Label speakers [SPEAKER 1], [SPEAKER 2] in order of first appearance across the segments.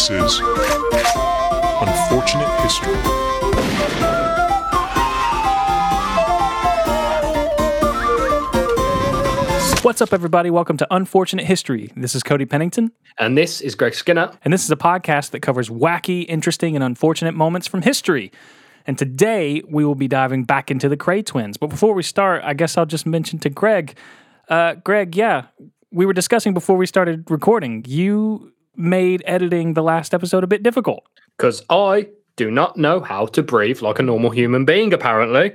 [SPEAKER 1] This is Unfortunate History.
[SPEAKER 2] What's up, everybody? Welcome to Unfortunate History. This is Cody Pennington,
[SPEAKER 3] And this is Greg Skinner.
[SPEAKER 2] and this is a podcast that covers wacky, interesting, and unfortunate moments from history. And today we will be diving back into the Kray twins. But before we start, I guess I'll just mention to Greg uh, Greg, yeah, we were discussing before we started recording. You made editing the last episode a bit difficult.
[SPEAKER 3] Because I do not know how to breathe like a normal human being, apparently.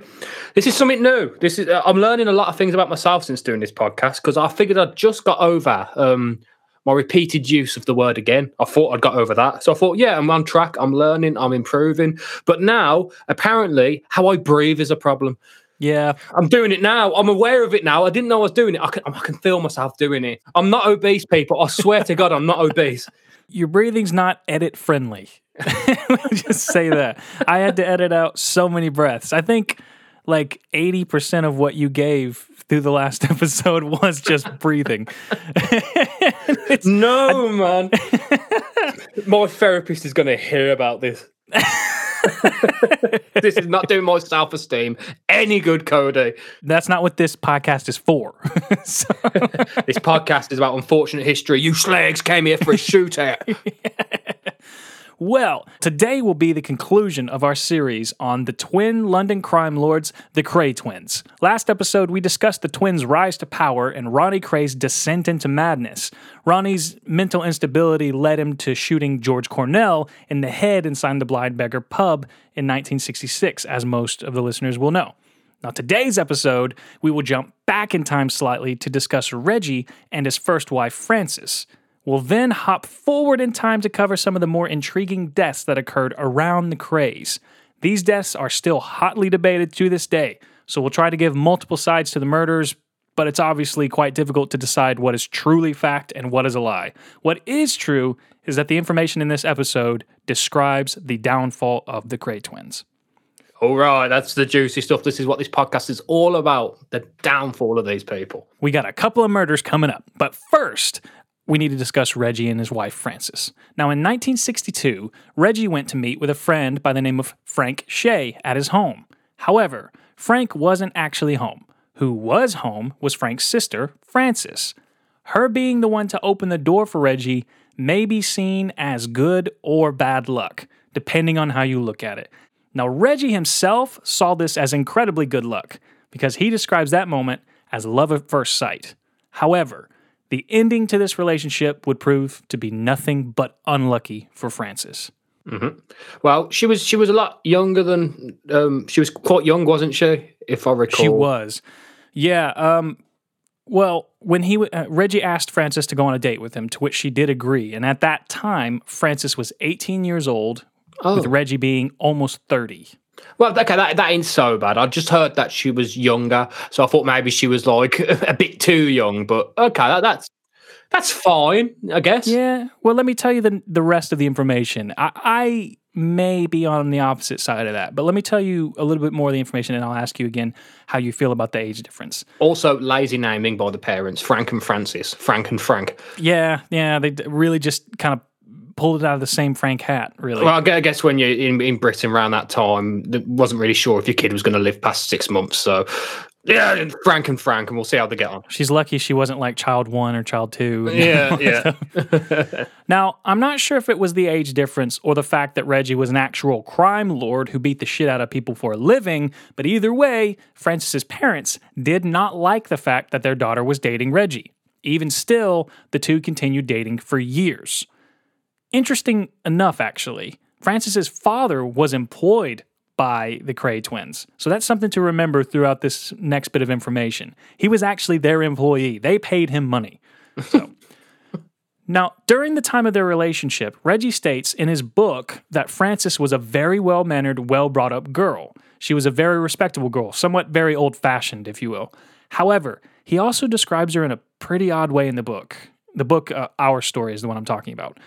[SPEAKER 3] This is something new. This is uh, I'm learning a lot of things about myself since doing this podcast because I figured I'd just got over um, my repeated use of the word again. I thought I'd got over that. So I thought, yeah, I'm on track. I'm learning. I'm improving. But now, apparently, how I breathe is a problem.
[SPEAKER 2] Yeah,
[SPEAKER 3] I'm doing it now. I'm aware of it now. I didn't know I was doing it. I can, I can feel myself doing it. I'm not obese, people. I swear to God, I'm not obese.
[SPEAKER 2] your breathing's not edit friendly. Just say that. I had to edit out so many breaths. I think like 80% of what you gave through the last episode was just breathing. It's-
[SPEAKER 3] No, man. my therapist is going to hear about this. this is not doing my self esteem any good, Cody.
[SPEAKER 2] that's not what this podcast is for. So-
[SPEAKER 3] This podcast is about unfortunate history. You slags came here for a shootout.
[SPEAKER 2] Well, today will be the conclusion of our series on the twin London crime lords, the Kray twins. Last episode, we discussed the twins' rise to power and Ronnie Kray's descent into madness. Ronnie's mental instability led him to shooting George Cornell in the head inside the Blind Beggar pub in 1966, as most of the listeners will know. Now, today's episode, we will jump back in time slightly to discuss Reggie and his first wife, Frances. We'll then hop forward in time to cover some of the more intriguing deaths that occurred around the Krays. These deaths are still hotly debated to this day, so we'll try to give multiple sides to the murders, but it's obviously quite difficult to decide what is truly fact and what is a lie. What is true is that the information in this episode describes the downfall of the Kray twins.
[SPEAKER 3] All right, that's the juicy stuff. This is what this podcast is all about the downfall of these people.
[SPEAKER 2] We got a couple of murders coming up, but first, we need to discuss Reggie and his wife, Frances. Now, in 1962, Reggie went to meet with a friend by the name of Frank Shea at his home. However, Frank wasn't actually home. Who was home was Frank's sister, Frances. Her being the one to open the door for Reggie may be seen as good or bad luck, depending on how you look at it. Now, Reggie himself saw this as incredibly good luck because he describes that moment as love at first sight. However, the ending to this relationship would prove to be nothing but unlucky for Frances.
[SPEAKER 3] Well, she was she was a lot younger than um, she was quite young, wasn't she? If I recall,
[SPEAKER 2] She was. Yeah. Um, well, when he uh, Reggie asked Frances to go on a date with him, to which she did agree. And at that time, Frances was 18 years old, with
[SPEAKER 3] Oh.
[SPEAKER 2] Reggie being almost 30.
[SPEAKER 3] Well, okay, that, that ain't so bad. I just heard that she was younger, so I thought maybe she was like a bit too young. But okay, that, that's that's fine, I guess.
[SPEAKER 2] Yeah. Well, let me tell you the the rest of the information. I, I may be on the opposite side of that, but let me tell you a little bit more of the information, and I'll ask you again how you feel about the age difference.
[SPEAKER 3] Also, lazy naming by the parents, Frank and Frances, Frank and Frank.
[SPEAKER 2] Yeah, yeah, they really just kind of pulled it out of the same Frank hat, really.
[SPEAKER 3] Well, I guess when you're in, in Britain around that time, th- wasn't really sure if your kid was going to live past six months. So, yeah, Frank and Frank, and we'll see how they get on.
[SPEAKER 2] She's lucky she wasn't like child one or child two.
[SPEAKER 3] Yeah, yeah.
[SPEAKER 2] Now, I'm not sure if it was the age difference or the fact that Reggie was an actual crime lord who beat the shit out of people for a living, but either way, Frances's parents did not like the fact that their daughter was dating Reggie. Even still, the two continued dating for years. Interesting enough, actually, Frances's father was employed by the Kray twins. So that's something to remember throughout this next bit of information. He was actually their employee. They paid him money. Now, during the time of their relationship, Reggie states in his book that Frances was a very well mannered, well brought up girl. She was a very respectable girl, somewhat very old fashioned, if you will. However, he also describes her in a pretty odd way in the book. The book, uh, Our Story, is the one I'm talking about.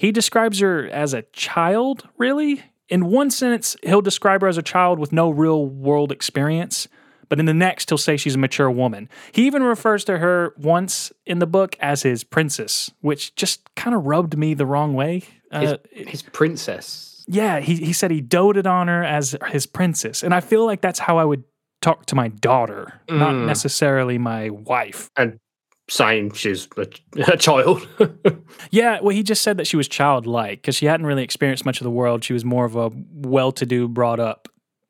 [SPEAKER 2] He describes her as a child, really? In one sentence, he'll describe her as a child with no real world experience, but in the next, he'll say she's a mature woman. He even refers to her once in the book as his princess, which just kind of rubbed me the wrong way.
[SPEAKER 3] his,
[SPEAKER 2] Uh,
[SPEAKER 3] his princess.
[SPEAKER 2] yeah, he, he said he doted on her as his princess. And I feel like that's how I would talk to my daughter, not
[SPEAKER 3] Mm.
[SPEAKER 2] necessarily my wife.
[SPEAKER 3] Saying she's a, a child.
[SPEAKER 2] Yeah, well, he just said that she was childlike because she hadn't really experienced much of the world. She was more of a well to do, brought up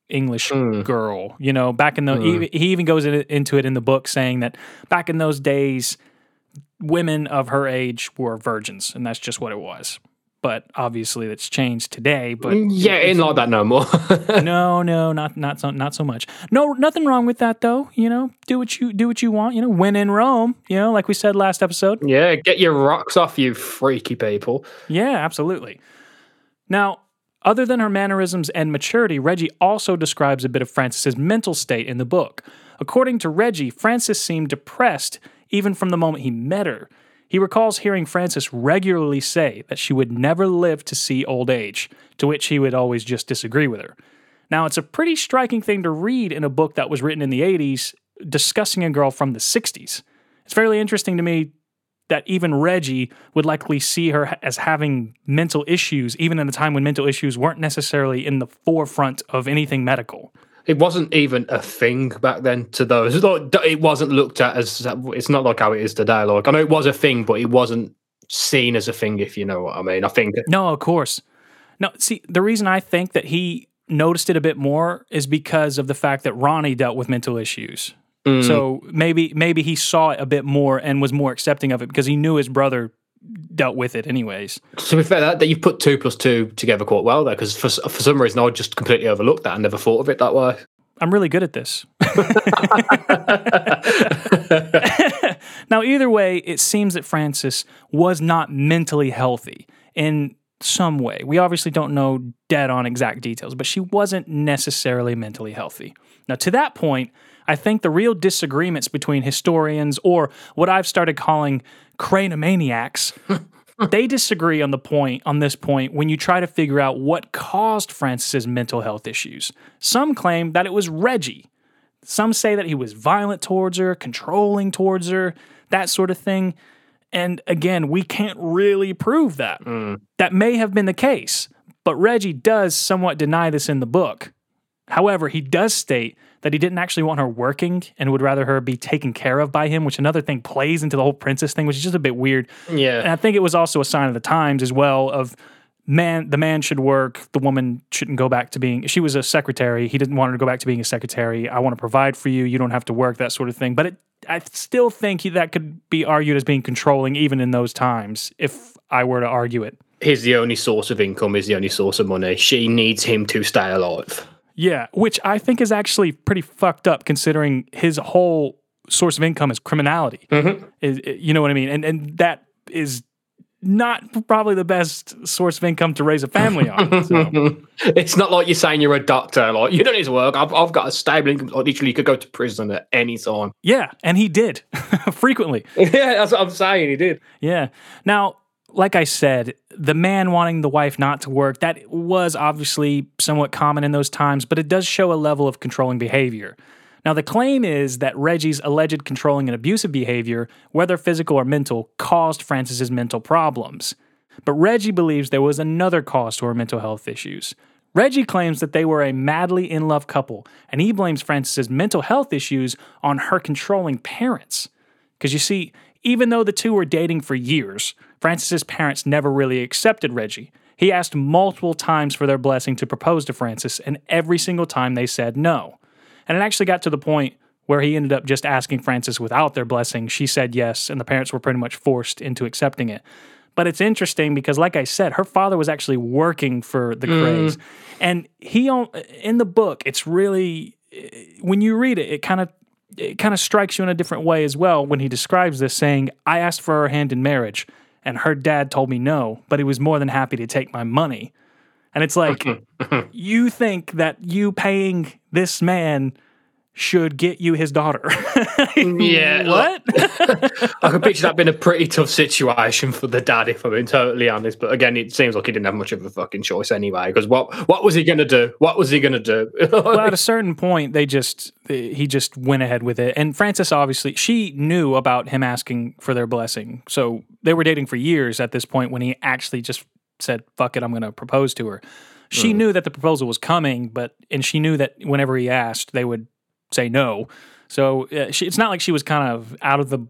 [SPEAKER 2] English
[SPEAKER 3] Mm.
[SPEAKER 2] girl. You know, back in the, he, he even goes in, into it in the book saying that back in those days, women of her age were virgins, and that's just what it was. But obviously, that's changed today. But mm,
[SPEAKER 3] yeah, ain't like that no more.
[SPEAKER 2] no, no, not not so not so much. No, nothing wrong with that though. You know, do what you do what you want. You know, win in Rome. You know, like we said last episode.
[SPEAKER 3] yeah, get your rocks off, you freaky people.
[SPEAKER 2] Yeah, absolutely. Now, other than her mannerisms and maturity, Reggie also describes a bit of Frances's mental state in the book. According to Reggie, Frances seemed depressed even from the moment he met her. He recalls hearing Frances regularly say that she would never live to see old age, to which he would always just disagree with her. Now, it's a pretty striking thing to read in a book that was written in the 80s discussing a girl from the 60s. It's fairly interesting to me that even Reggie would likely see her as having mental issues, even in a time when mental issues weren't necessarily in the forefront of anything medical.
[SPEAKER 3] It wasn't even a thing back then to those. It wasn't looked at as. It's not like how it is today. Like I know it was a thing, but it wasn't seen as a thing. If you know what I mean. I think
[SPEAKER 2] No, of course. No, see, the reason I think that he noticed it a bit more is because of the fact that Ronnie dealt with mental issues.
[SPEAKER 3] Mm.
[SPEAKER 2] So maybe maybe he saw it a bit more and was more accepting of it because he knew his brother dealt with it anyways.
[SPEAKER 3] to be fair, that, that you've put two plus two together quite well there. Because for for some reason, I just completely overlooked that. I never thought of it that way.
[SPEAKER 2] I'm really good at this. now, either way, it seems that Frances was not mentally healthy in some way. We obviously don't know dead on exact details, but she wasn't necessarily mentally healthy. Now, to that point, I think the real disagreements between historians, or what I've started calling cranomaniacs, they disagree on the point on this point when you try to figure out what caused Frances's mental health issues. Some claim that it was Reggie. Some say that he was violent towards her, controlling towards her, that sort of thing. And again, we can't really prove that. Mm. That may have been the case, but Reggie does somewhat deny this in the book. However, he does state that he didn't actually want her working and would rather her be taken care of by him, which another thing plays into the whole princess thing, which is just a bit weird.
[SPEAKER 3] Yeah.
[SPEAKER 2] And I think it was also a sign of the times as well of man the man should work, the woman shouldn't go back to being she was a secretary, he didn't want her to go back to being a secretary. I want to provide for you, you don't have to work, that sort of thing. But it I still think he, that could be argued as being controlling even in those times if I were to argue it.
[SPEAKER 3] he's the only source of income. Is the only source of money. She needs him to stay alive.
[SPEAKER 2] Yeah, which I think is actually pretty fucked up considering his whole source of income is criminality. Mm-hmm. Is- you know what I mean? And and that is not probably the best source of income to raise a family on. So,
[SPEAKER 3] it's not like you're saying you're a doctor. Like you don't need to work. I've, I've got a stable income. Like, literally, you could go to prison at any time.
[SPEAKER 2] yeah, and he did frequently.
[SPEAKER 3] yeah, that's what I'm saying. He did.
[SPEAKER 2] Yeah. Now, like I said, the man wanting the wife not to work, that was obviously somewhat common in those times, but it does show a level of controlling behavior. Now, the claim is that Reggie's alleged controlling and abusive behavior, whether physical or mental, caused Frances's mental problems. But Reggie believes there was another cause to her mental health issues. Reggie claims that they were a madly in love couple, and he blames Frances's mental health issues on her controlling parents. Because you see, even though the two were dating for years, Frances's parents never really accepted Reggie. He asked multiple times for their blessing to propose to Frances, and every single time they said no. And it actually got to the point where he ended up just asking Frances without their blessing. She said yes, and the parents were pretty much forced into accepting it. But it's interesting because, like I said, her father was actually working for the mm. Krays, and he in the book. It's really eh, when you read it, it kind of it kind of strikes you in a different way as well when he describes this, saying, "I asked for her hand in marriage, and her dad told me no, but he was more than happy to take my money." And it's like you think that you paying this man should get you his daughter.
[SPEAKER 3] Yeah,
[SPEAKER 2] what?
[SPEAKER 3] I could picture that being a pretty tough situation for the dad, if I'm being totally honest. But again, it seems like he didn't have much of a fucking choice anyway. Because what what was he going to do? What was he going to do?
[SPEAKER 2] well, at a certain point, they just he just went ahead with it. And Frances obviously she knew about him asking for their blessing, so they were dating for years at this point when he actually just said, "Fuck it, I'm going to propose to her." She hmm. knew that the proposal was coming, but and she knew that whenever he asked, they would say no. So uh, she, it's not like she was kind of out of the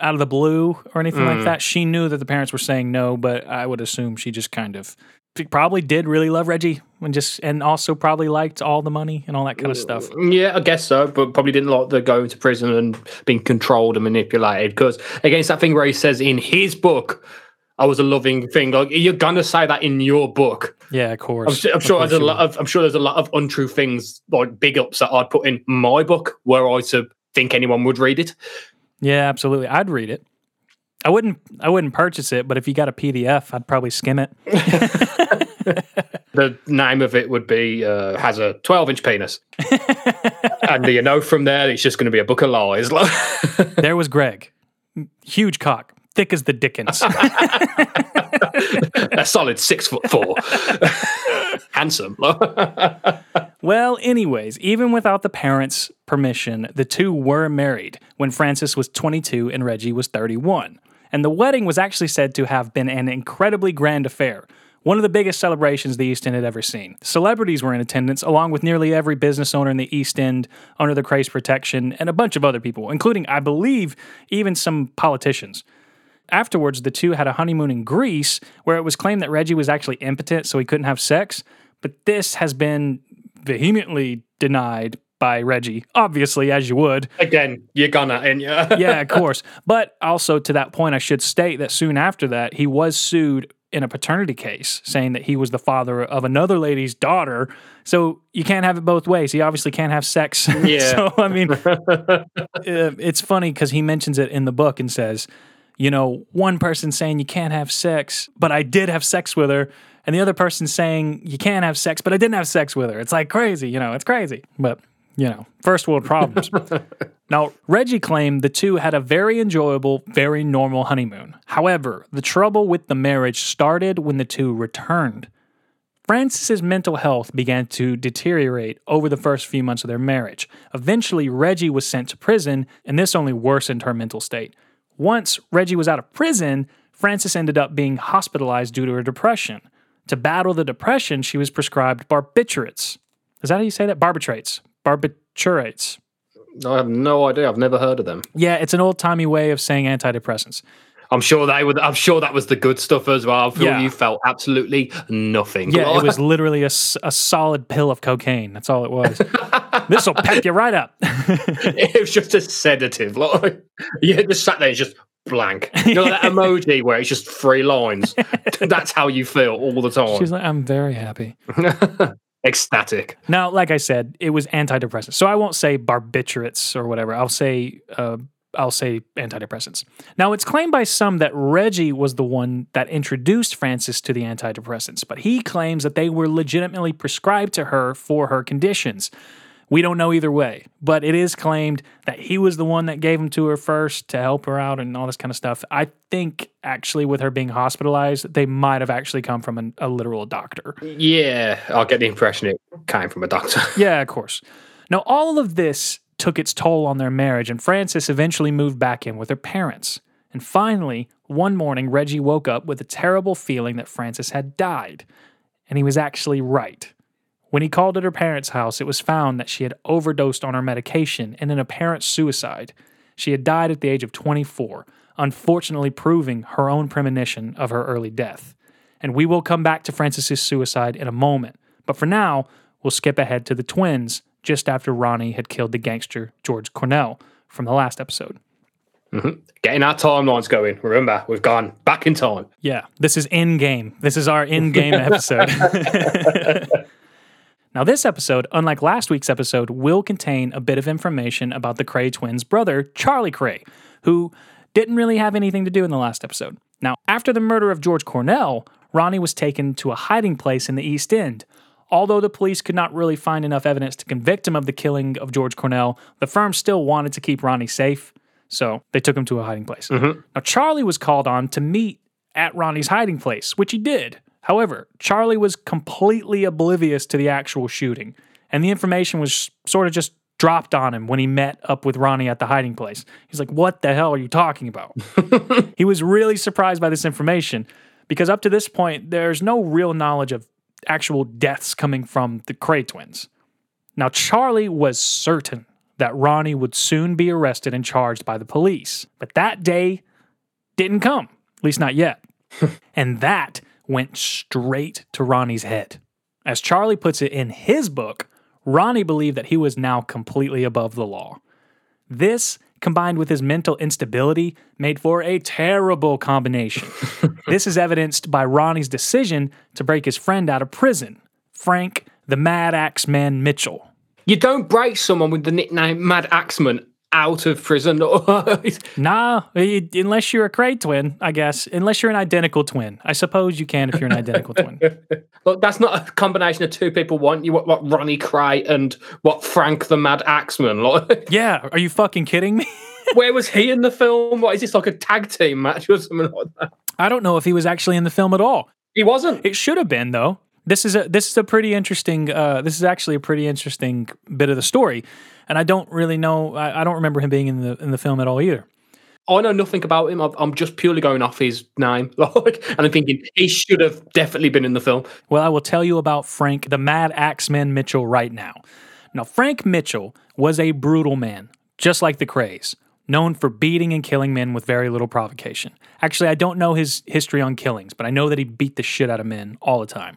[SPEAKER 2] out of the blue or anything like that. She knew that the parents were saying no, but I would assume she just kind of she probably did really love Reggie and just and also probably liked all the money and all that kind of stuff.
[SPEAKER 3] Yeah, I guess so, but probably didn't like the going to prison and being controlled and manipulated. Because against that thing where he says in his book, "I was a loving thing," like you're gonna say that in your book.
[SPEAKER 2] Yeah, of
[SPEAKER 3] I'm,
[SPEAKER 2] course.
[SPEAKER 3] su- I'm
[SPEAKER 2] Of
[SPEAKER 3] sure
[SPEAKER 2] course
[SPEAKER 3] there's a lot of I'm sure there's a lot of untrue things like big ups that I'd put in my book were I to think anyone would read it.
[SPEAKER 2] Yeah, absolutely. I'd read it. I wouldn't I wouldn't purchase it, but if you got a PDF, I'd probably skim it.
[SPEAKER 3] The name of it would be uh, has a 12 inch penis, and you know from there it's just going to be a book of lies.
[SPEAKER 2] There was Greg. Huge cock, thick as the Dickens.
[SPEAKER 3] a solid six foot four, handsome.
[SPEAKER 2] well, anyways, even without the parents' permission, the two were married when Frances was 22 and Reggie was 31. And the wedding was actually said to have been an incredibly grand affair. One of the biggest celebrations the East End had ever seen. Celebrities were in attendance, along with nearly every business owner in the East End under the Krays protection, and a bunch of other people, including, I believe, even some politicians. Afterwards, the two had a honeymoon in Greece, where it was claimed that Reggie was actually impotent, so he couldn't have sex. But this has been vehemently denied by Reggie, obviously, as you would.
[SPEAKER 3] Again, you're gonna, and yeah,
[SPEAKER 2] Yeah, of course. But also, to that point, I should state that soon after that, he was sued in a paternity case, saying that he was the father of another lady's daughter. So you can't have it both ways. He obviously can't have sex.
[SPEAKER 3] Yeah.
[SPEAKER 2] so, I mean, uh, it's funny because he mentions it in the book and says, you know, one person saying you can't have sex, but I did have sex with her. And the other person saying you can't have sex, but I didn't have sex with her. It's like crazy, you know, it's crazy. But, you know, first world problems. Now, Reggie claimed the two had a very enjoyable, very normal honeymoon. However, the trouble with the marriage started when the two returned. Frances's mental health began to deteriorate over the first few months of their marriage. Eventually, Reggie was sent to prison, and this only worsened her mental state. Once Reggie was out of prison, Frances ended up being hospitalized due to her depression. To battle the depression, she was prescribed barbiturates. Is that how you say that? Barbiturates. Barbiturates.
[SPEAKER 3] I have no idea. I've never heard of them.
[SPEAKER 2] Yeah, it's an old timey way of saying antidepressants.
[SPEAKER 3] I'm sure they would. I'm sure that was the good stuff as well. I feel
[SPEAKER 2] Yeah.
[SPEAKER 3] you felt absolutely nothing.
[SPEAKER 2] Yeah, it was literally a, a solid pill of cocaine. That's all it was. this will pep you right up.
[SPEAKER 3] it was just a sedative. Like, yeah, just sat there, just blank. You know that emoji where it's just three lines. That's how you feel all the time.
[SPEAKER 2] She's like, I'm very happy.
[SPEAKER 3] Ecstatic.
[SPEAKER 2] Now, like I said, it was antidepressants. So I won't say barbiturates or whatever. I'll say uh, I'll say antidepressants. Now, it's claimed by some that Reggie was the one that introduced Frances to the antidepressants, but he claims that they were legitimately prescribed to her for her conditions. We don't know either way, but it is claimed that he was the one that gave them to her first to help her out and all this kind of stuff. I think actually, with her being hospitalized, they might have actually come from an, a literal doctor.
[SPEAKER 3] Yeah, I'll get the impression it came from a doctor.
[SPEAKER 2] Yeah, of course. Now, all of this took its toll on their marriage, and Frances eventually moved back in with her parents. And finally, one morning, Reggie woke up with a terrible feeling that Frances had died. And he was actually right. When he called at her parents' house, it was found that she had overdosed on her medication in apparent suicide. She had died at the age of 24, unfortunately proving her own premonition of her early death. And we will come back to Frances's suicide in a moment. But for now, we'll skip ahead to the twins just after Ronnie had killed the gangster George Cornell from the last episode. Mm-hmm.
[SPEAKER 3] Getting our timelines going. Remember, we've gone back in time.
[SPEAKER 2] Yeah, this is in game. This is our in game episode. now, this episode, unlike last week's episode, will contain a bit of information about the Kray twins' brother, Charlie Kray, who didn't really have anything to do in the last episode. Now, after the murder of George Cornell, Ronnie was taken to a hiding place in the East End. Although the police could not really find enough evidence to convict him of the killing of George Cornell, the firm still wanted to keep Ronnie safe, so they took him to a hiding place. Mm-hmm. Now, Charlie was called on to meet at Ronnie's hiding place, which he did. However, Charlie was completely oblivious to the actual shooting, and the information was sort of just dropped on him when he met up with Ronnie at the hiding place. He's like, What the hell are you talking about? he was really surprised by this information. because up to this point, there's no real knowledge of actual deaths coming from the Kray twins. Now, Charlie was certain that Ronnie would soon be arrested and charged by the police, but that day didn't come, at least not yet. and that went straight to Ronnie's head. As Charlie puts it in his book, Ronnie believed that he was now completely above the law. This, combined with his mental instability, made for a terrible combination. this is evidenced by Ronnie's decision to break his friend out of prison, Frank the Mad Axeman Mitchell.
[SPEAKER 3] You don't break someone with the nickname Mad Axeman out of prison.
[SPEAKER 2] nah, it- unless you're a Kray twin, I guess. Unless you're an identical twin. I suppose you can if you're an identical twin.
[SPEAKER 3] Look, that's not a combination of two people want you. What, what Ronnie Kray and what Frank the Mad Axeman. Like,
[SPEAKER 2] Yeah, are you fucking kidding me?
[SPEAKER 3] where was he in the film? What is this like a tag team match or something like that?
[SPEAKER 2] I don't know if he was actually in the film at all.
[SPEAKER 3] He wasn't.
[SPEAKER 2] It should have been though. This is a this is a pretty interesting. Uh, this is actually a pretty interesting bit of the story, and I don't really know. I, I don't remember him being in the in the film at all either.
[SPEAKER 3] Oh, I know nothing about him. I'm- just purely going off his name, like, and I'm thinking he should have definitely been in the film.
[SPEAKER 2] Well, I will tell you about Frank, the Mad Axeman Mitchell, right now. Now, Frank Mitchell was a brutal man, just like the Krays, known for beating and killing men with very little provocation. Actually, I don't know his history on killings, but I know that he beat the shit out of men all the time.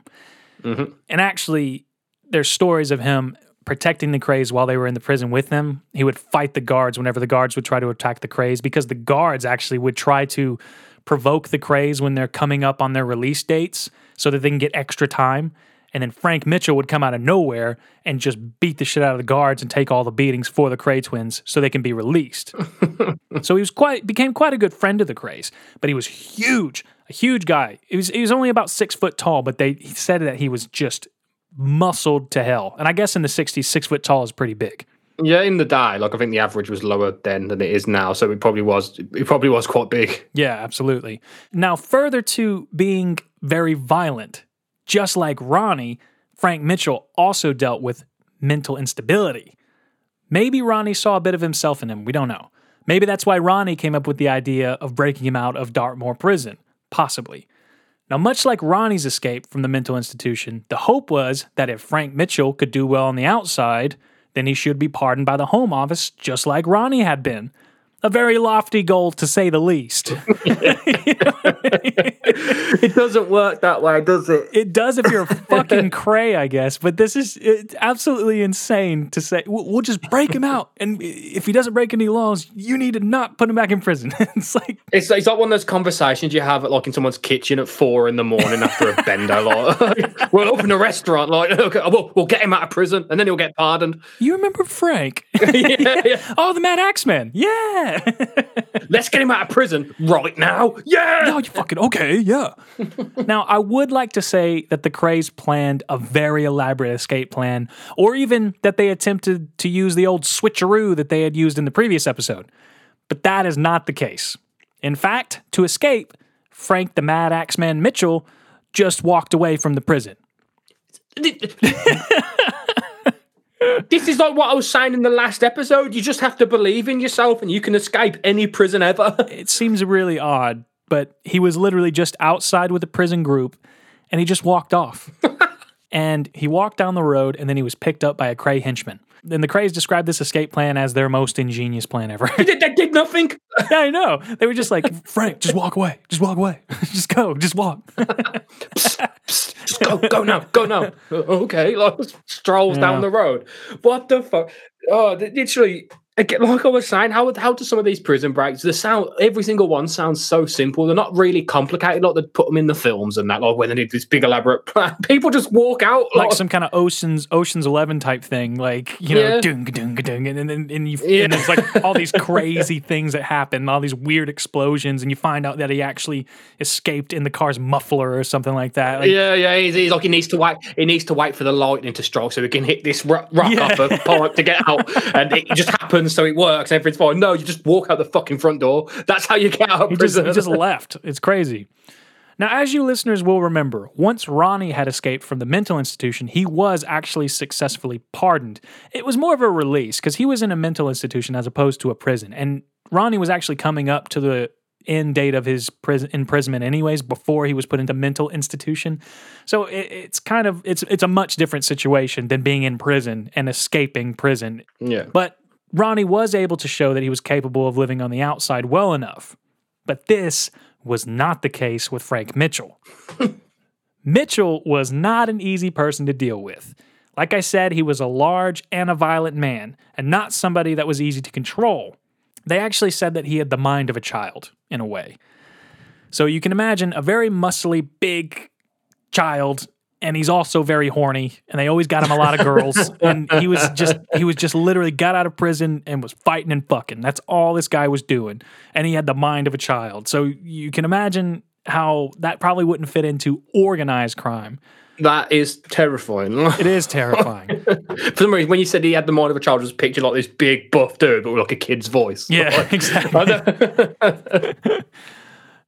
[SPEAKER 2] Mm-hmm. And actually, there's stories of him protecting the Krays while they were in the prison with them. He would fight the guards whenever the guards would try to attack the Krays because the guards actually would try to provoke the Krays when they're coming up on their release dates so that they can get extra time. And then Frank Mitchell would come out of nowhere and just beat the shit out of the guards and take all the beatings for the Kray twins so they can be released. so he was quite became quite a good friend of the Krays, but he was huge, a huge guy. He was he was only about six foot tall, but they he said that he was just muscled to hell. And I guess in the '60s, six foot tall is pretty big.
[SPEAKER 3] Yeah, in the die, like I think the average was lower then than it is now, so it probably was. It probably was quite big.
[SPEAKER 2] Yeah, absolutely. Now, further to being very violent, just like Ronnie, Frank Mitchell also dealt with mental instability. Maybe Ronnie saw a bit of himself in him. We don't know. Maybe that's why Ronnie came up with the idea of breaking him out of Dartmoor prison. Possibly. Now, much like Ronnie's escape from the mental institution, the hope was that if Frank Mitchell could do well on the outside, then he should be pardoned by the Home Office, just like Ronnie had been. A very lofty goal, to say the least.
[SPEAKER 3] it doesn't work that way, does it?
[SPEAKER 2] It does if you're a fucking Kray, I guess. But this is it's absolutely insane to say. We'll, we'll just break him out, and if he doesn't break any laws, you need to not put him back in prison. it's like
[SPEAKER 3] It's, it's like one of those conversations you have at like in someone's kitchen at four in the morning after a bender. Like, we'll open a restaurant. Like, okay, we'll, we'll get him out of prison, and then he'll get pardoned.
[SPEAKER 2] you remember Frank?
[SPEAKER 3] yeah, yeah.
[SPEAKER 2] oh, the Mad Axeman. Yeah.
[SPEAKER 3] Let's get him out of prison right now. Yeah.
[SPEAKER 2] No, you fucking okay, yeah. now, I would like to say that the Krays planned a very elaborate escape plan, or even that they attempted to use the old switcheroo that they had used in the previous episode. But that is not the case. In fact, to escape, Frank the Mad Axeman Mitchell just walked away from the prison.
[SPEAKER 3] This is like what I was saying in the last episode. You just have to believe in yourself, and you can escape any prison ever.
[SPEAKER 2] It seems really odd, but he was literally just outside with the prison group and he just walked off. and he walked down the road and then he was picked up by a Kray henchman. And the Krays described this escape plan as their most ingenious plan ever.
[SPEAKER 3] they, did- they did nothing.
[SPEAKER 2] yeah, I know. They were just like, Frank, just walk away. Just walk away. just go. Just walk.
[SPEAKER 3] Just go, go now, go now. Okay, like strolls
[SPEAKER 2] Yeah.
[SPEAKER 3] down the road. What the fuck? Oh, literally. Again, like I was saying, how how do some of these prison breaks? The sound, every single one sounds so simple. They're not really complicated. Like they put them in the films and that. Like when they did this big elaborate plan, people just walk out
[SPEAKER 2] like some kind of Ocean's Ocean's Eleven type thing, like you know,
[SPEAKER 3] Yeah.
[SPEAKER 2] dung dung dung, and then and, you
[SPEAKER 3] Yeah.
[SPEAKER 2] and there's like all these crazy things that happen, all these weird explosions, and you find out that he actually escaped in the car's muffler or something like that. Like,
[SPEAKER 3] Yeah, yeah. He's, he's like he needs to wait. He needs to wait for the lightning to strike so he can hit this ro- rock
[SPEAKER 2] Yeah.
[SPEAKER 3] off a pipe to get out, and it just happens. So it works. Everything's fine. No, you just walk out the fucking front door. That's how you get out of
[SPEAKER 2] He just,
[SPEAKER 3] prison.
[SPEAKER 2] he just left. It's crazy. Now, as you listeners will remember, once Ronnie had escaped from the mental institution, he was actually successfully pardoned. It was more of a release because he was in a mental institution as opposed to a prison. And Ronnie was actually coming up to the end date of his prison imprisonment anyways before he was put into mental institution. So it, it's kind of it's it's a much different situation than being in prison and escaping prison.
[SPEAKER 3] Yeah.
[SPEAKER 2] But Ronnie was able to show that he was capable of living on the outside well enough. But this was not the case with Frank Mitchell. Mitchell was not an easy person to deal with. Like I said, he was a large and a violent man, and not somebody that was easy to control. They actually said that he had the mind of a child, in a way. So you can imagine a very muscly, big child, and he's also very horny, and they always got him a lot of girls. and he was just he was just literally got out of prison and was fighting and fucking. That's all this guy was doing. And he had the mind of a child. So you can imagine how that probably wouldn't fit into organized crime.
[SPEAKER 3] That is terrifying.
[SPEAKER 2] It is terrifying.
[SPEAKER 3] For some reason, when you said he had the mind of a child, I just pictured like this big buff dude, but with like a kid's voice.
[SPEAKER 2] Yeah, exactly.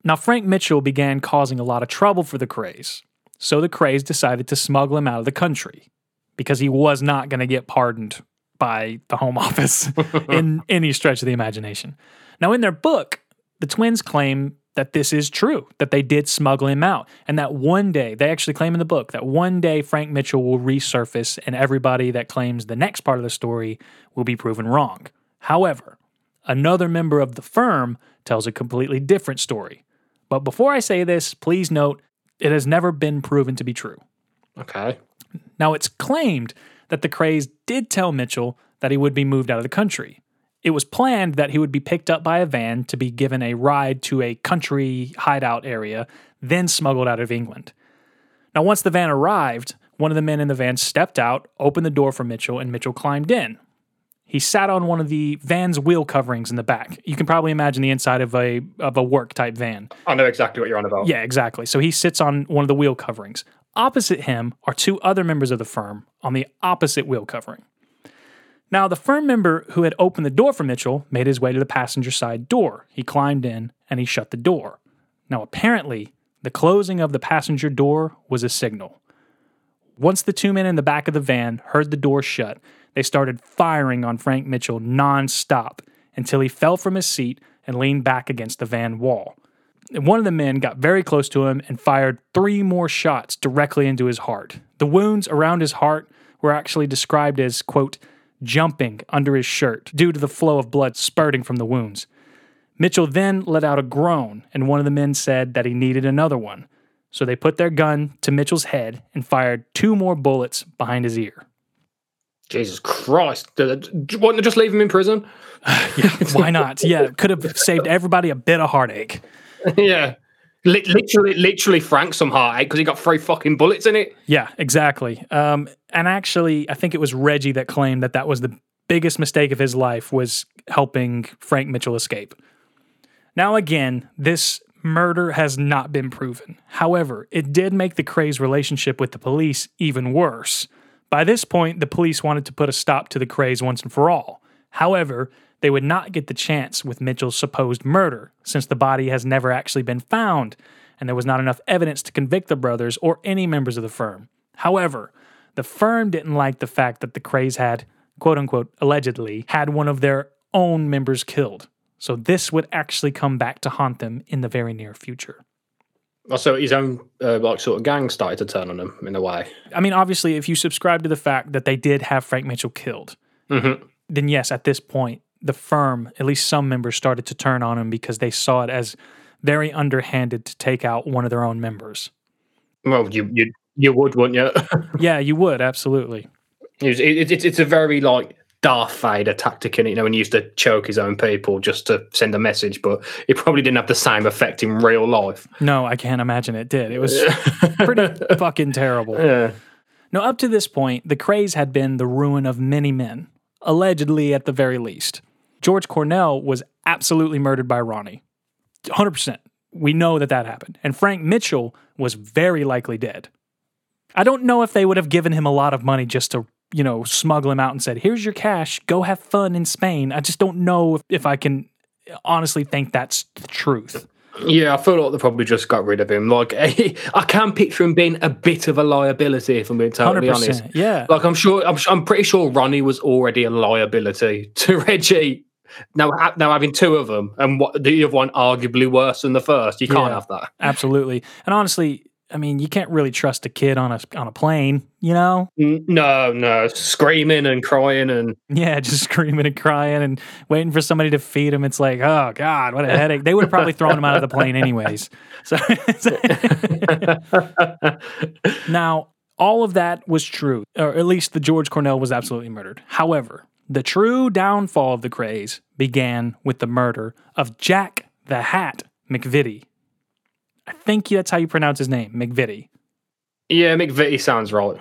[SPEAKER 2] Now, Frank Mitchell began causing a lot of trouble for the Krays, so the Krays decided to smuggle him out of the country because he was not going to get pardoned by the Home Office in any stretch of the imagination. Now, in their book, the twins claim that this is true, that they did smuggle him out, and that one day, they actually claim in the book that one day Frank Mitchell will resurface and everybody that claims the next part of the story will be proven wrong. However, another member of the firm tells a completely different story. But before I say this, please note it has never been proven to be true.
[SPEAKER 3] okay.
[SPEAKER 2] Now, it's claimed that the Krays did tell Mitchell that he would be moved out of the country. It was planned that he would be picked up by a van to be given a ride to a country hideout area, then smuggled out of England. Now, once the van arrived, one of the men in the van stepped out, opened the door for Mitchell, and Mitchell climbed in. He sat on one of the van's wheel coverings in the back. You can probably imagine the inside of a of a work type van.
[SPEAKER 3] I know exactly what you're on about.
[SPEAKER 2] Yeah, exactly. So he sits on one of the wheel coverings. Opposite him are two other members of the firm on the opposite wheel covering. Now, the firm member who had opened the door for Mitchell made his way to the passenger side door. He climbed in and he shut the door. Now, apparently, the closing of the passenger door was a signal. Once the two men in the back of the van heard the door shut, they started firing on Frank Mitchell nonstop until he fell from his seat and leaned back against the van wall. One of the men got very close to him and fired three more shots directly into his heart. The wounds around his heart were actually described as, quote, jumping under his shirt due to the flow of blood spurting from the wounds. Mitchell then let out a groan, and one of the men said that he needed another one. So they put their gun to Mitchell's head and fired two more bullets behind his ear.
[SPEAKER 3] Jesus Christ. Wouldn't they just leave him in prison?
[SPEAKER 2] Why not? Yeah, could have saved everybody a bit of heartache.
[SPEAKER 3] yeah. Li- literally, literally Frank some heartache because he got three fucking bullets in it.
[SPEAKER 2] Yeah, exactly. Um, and actually, I think it was Reggie that claimed that that was the biggest mistake of his life was helping Frank Mitchell escape. Now, again, this murder has not been proven. However, it did make the Kray's relationship with the police even worse. By this point, the police wanted to put a stop to the Krays once and for all. However, they would not get the chance with Mitchell's supposed murder, since the body has never actually been found, and there was not enough evidence to convict the brothers or any members of the firm. However, the firm didn't like the fact that the Krays had, quote unquote, allegedly, had one of their own members killed. So this would actually come back to haunt them in the very near future.
[SPEAKER 3] Also, his own uh, like sort of gang started to turn on him in a way.
[SPEAKER 2] I mean, obviously, if you subscribe to the fact that they did have Frank Mitchell killed,
[SPEAKER 3] Mm-hmm.
[SPEAKER 2] then yes, at this point, the firm, at least some members, started to turn on him because they saw it as very underhanded to take out one of their own members.
[SPEAKER 3] Well, you you you would, wouldn't you?
[SPEAKER 2] Yeah, you would absolutely.
[SPEAKER 3] It's it, it's it's a very like Darth Vader tactic, and you know, when he used to choke his own people just to send a message, but it probably didn't have the same effect in real life.
[SPEAKER 2] No, I can't imagine it did. It was pretty fucking terrible.
[SPEAKER 3] Yeah.
[SPEAKER 2] Now, up to this point, the Krays had been the ruin of many men, allegedly at the very least. George Cornell was absolutely murdered by Ronnie. 100%. We know that that happened. And Frank Mitchell was very likely dead. I don't know if they would have given him a lot of money just to, you know, smuggle him out and said, here's your cash, go have fun in Spain. I just don't know if, if I can honestly think that's the truth.
[SPEAKER 3] Yeah, I feel like they probably just got rid of him. Like, I can picture him being a bit of a liability, if I'm being totally
[SPEAKER 2] 100%.
[SPEAKER 3] honest.
[SPEAKER 2] Yeah.
[SPEAKER 3] Like, I'm sure, I'm, I'm pretty sure Ronnie was already a liability to Reggie. Now, now having two of them and what the other one arguably worse than the first, you can't
[SPEAKER 2] Yeah.
[SPEAKER 3] have that.
[SPEAKER 2] Absolutely. And honestly, I mean, you can't really trust a kid on a on a plane, you know?
[SPEAKER 3] No, no, screaming and crying and
[SPEAKER 2] Yeah, just screaming and crying and waiting for somebody to feed him. It's like, oh God, what a headache. They would have probably thrown him out of the plane anyways. So now, all of that was true, or at least the George Cornell was absolutely murdered. However, the true downfall of the Krays began with the murder of Jack the Hat McVitie. I think that's how you pronounce his name, McVitie.
[SPEAKER 3] yeah, McVitie sounds right.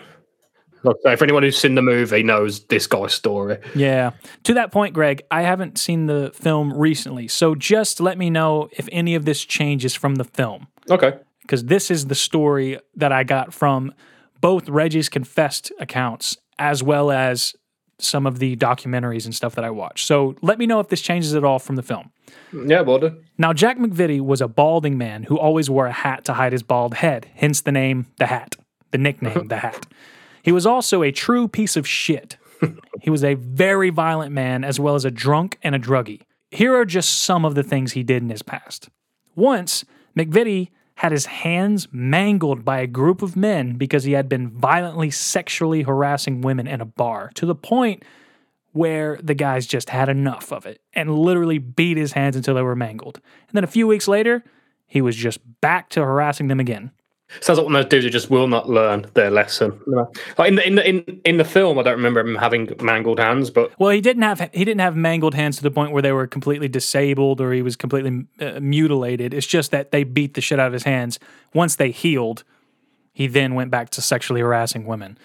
[SPEAKER 3] Look, if anyone who's seen the movie knows this guy's story.
[SPEAKER 2] Yeah. To that point, Greg, I haven't seen the film recently, so just let me know if any of this changes from the film,
[SPEAKER 3] Okay.
[SPEAKER 2] because this is the story that I got from both Reggie's confessed accounts as well as some of the documentaries and stuff that I watched. So let me know if this changes at all from the film.
[SPEAKER 3] Yeah, will do.
[SPEAKER 2] Now, Jack McVitie was a balding man who always wore a hat to hide his bald head, hence the name The Hat, the nickname The Hat. He was also a true piece of shit. he was a very violent man, as well as a drunk and a druggie. Here are just some of the things he did in his past. Once, McVitie had his hands mangled by a group of men because he had been violently sexually harassing women in a bar to the point where the guys just had enough of it and literally beat his hands until they were mangled. And then a few weeks later, he was just back to harassing them again.
[SPEAKER 3] Sounds like one of those dudes who just will not learn their lesson. Like in the in the in, in the film, I don't remember him having mangled hands, but
[SPEAKER 2] Well, he didn't have he didn't have mangled hands to the point where they were completely disabled or he was completely uh, mutilated. It's just that they beat the shit out of his hands. Once they healed, he then went back to sexually harassing women.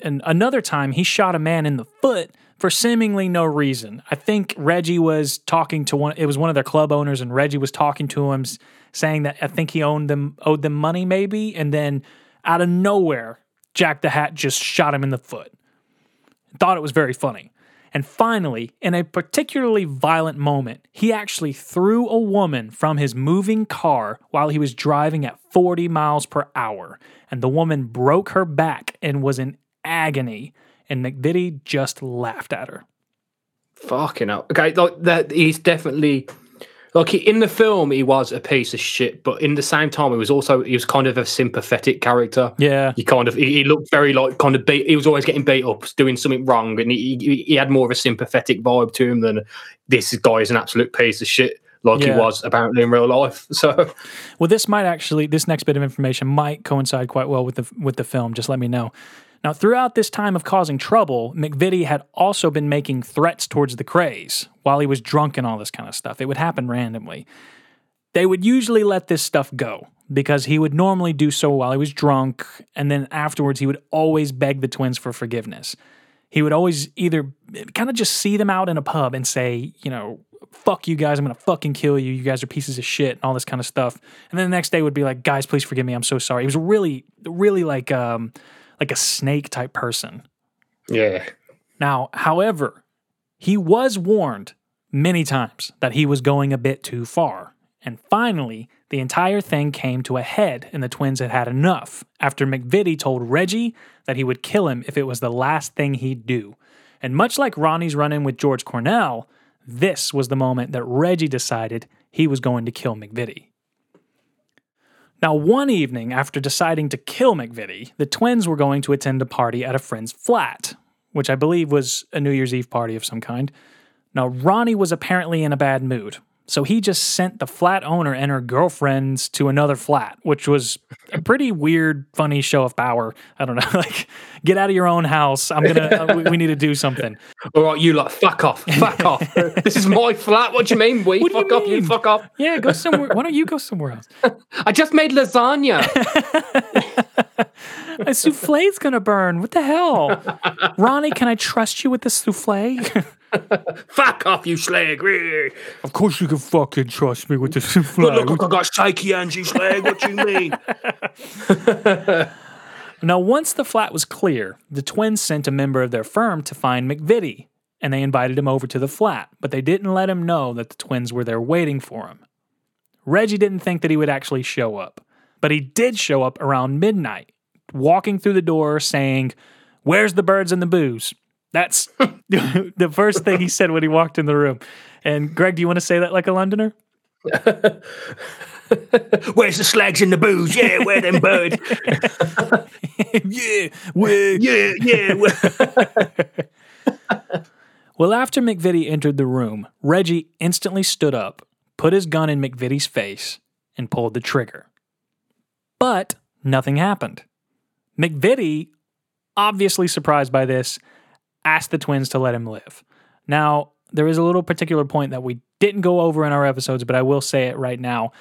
[SPEAKER 2] And another time, he shot a man in the foot for seemingly no reason. I think Reggie was talking to one. It was one of their club owners, and Reggie was talking to him, s- saying that I think he owned them, owed them money, maybe. And then out of nowhere, Jack the Hat just shot him in the foot. Thought it was very funny. And finally, in a particularly violent moment, he actually threw a woman from his moving car while he was driving at 40 miles per hour. And the woman broke her back and was in agony. And McVitie just laughed at her.
[SPEAKER 3] fucking hell. Okay, like that, he's definitely like in the film he was a piece of shit, but in the same time he was also he was kind of a sympathetic character.
[SPEAKER 2] Yeah.
[SPEAKER 3] He kind of he, he looked very like kind of beat. He was always getting beat up, doing something wrong, and he, he he had more of a sympathetic vibe to him than this guy is an absolute piece of shit. Like
[SPEAKER 2] Yeah.
[SPEAKER 3] he was apparently in real life. So
[SPEAKER 2] Well, this might actually this next bit of information might coincide quite well with the with the film. Just let me know. Now, throughout this time of causing trouble, McVitie had also been making threats towards the Krays while he was drunk and all this kind of stuff. It would happen randomly. They would usually let this stuff go because he would normally do so while he was drunk, and then afterwards he would always beg the twins for forgiveness. He would always either kind of just see them out in a pub and say, you know, fuck you guys, I'm gonna fucking kill you. You guys are pieces of shit and all this kind of stuff. And then the next day would be like, guys, please forgive me. I'm so sorry. He was really, really like um like a snake type person.
[SPEAKER 3] yeah,
[SPEAKER 2] Now, however, he was warned many times that he was going a bit too far. And finally, the entire thing came to a head, and the twins had had enough after McVitie told Reggie that he would kill him if it was the last thing he'd do. And much like Ronnie's run in with George Cornell, this was the moment that Reggie decided he was going to kill McVitie. Now, one evening after deciding to kill McVitie, the twins were going to attend a party at a friend's flat, which I believe was a New Year's Eve party of some kind. Now, Ronnie was apparently in a bad mood, so he just sent the flat owner and her girlfriends to another flat, which was a pretty weird, funny show of power. I don't know, like, get out of your own house. I'm gonna, we, we need to do something.
[SPEAKER 3] all right, you like fuck off, fuck off. this is my flat. What do you mean? We
[SPEAKER 2] What you
[SPEAKER 3] fuck off, you
[SPEAKER 2] mean?
[SPEAKER 3] fuck off.
[SPEAKER 2] Yeah, go somewhere. Why don't you go somewhere else?
[SPEAKER 3] I just made lasagna.
[SPEAKER 2] My souffle's gonna burn. What the hell? Ronnie, can I trust you with the souffle?
[SPEAKER 3] Fuck off, you slag.
[SPEAKER 2] of course you can fucking trust me with the souffle.
[SPEAKER 3] Look, I got shaky hands, you slag. What you mean?
[SPEAKER 2] Now, once the flat was clear, the twins sent a member of their firm to find McVitie, and they invited him over to the flat, but they didn't let him know that the twins were there waiting for him. Reggie didn't think that he would actually show up, but he did show up around midnight, walking through the door saying, Where's the birds and the booze? That's the first thing he said when he walked in the room. And Greg, do you want to say that like a Londoner?
[SPEAKER 3] Where's the slags in the booze? Yeah, where them bird?
[SPEAKER 2] yeah, where?
[SPEAKER 3] yeah, yeah. where-
[SPEAKER 2] Well, after McVitie entered the room, Reggie instantly stood up, put his gun in McVitie's face, and pulled the trigger. But nothing happened. McVitie, obviously surprised by this, asked the twins to let him live. Now, there is a little particular point that we didn't go over in our episodes, but I will say it right now.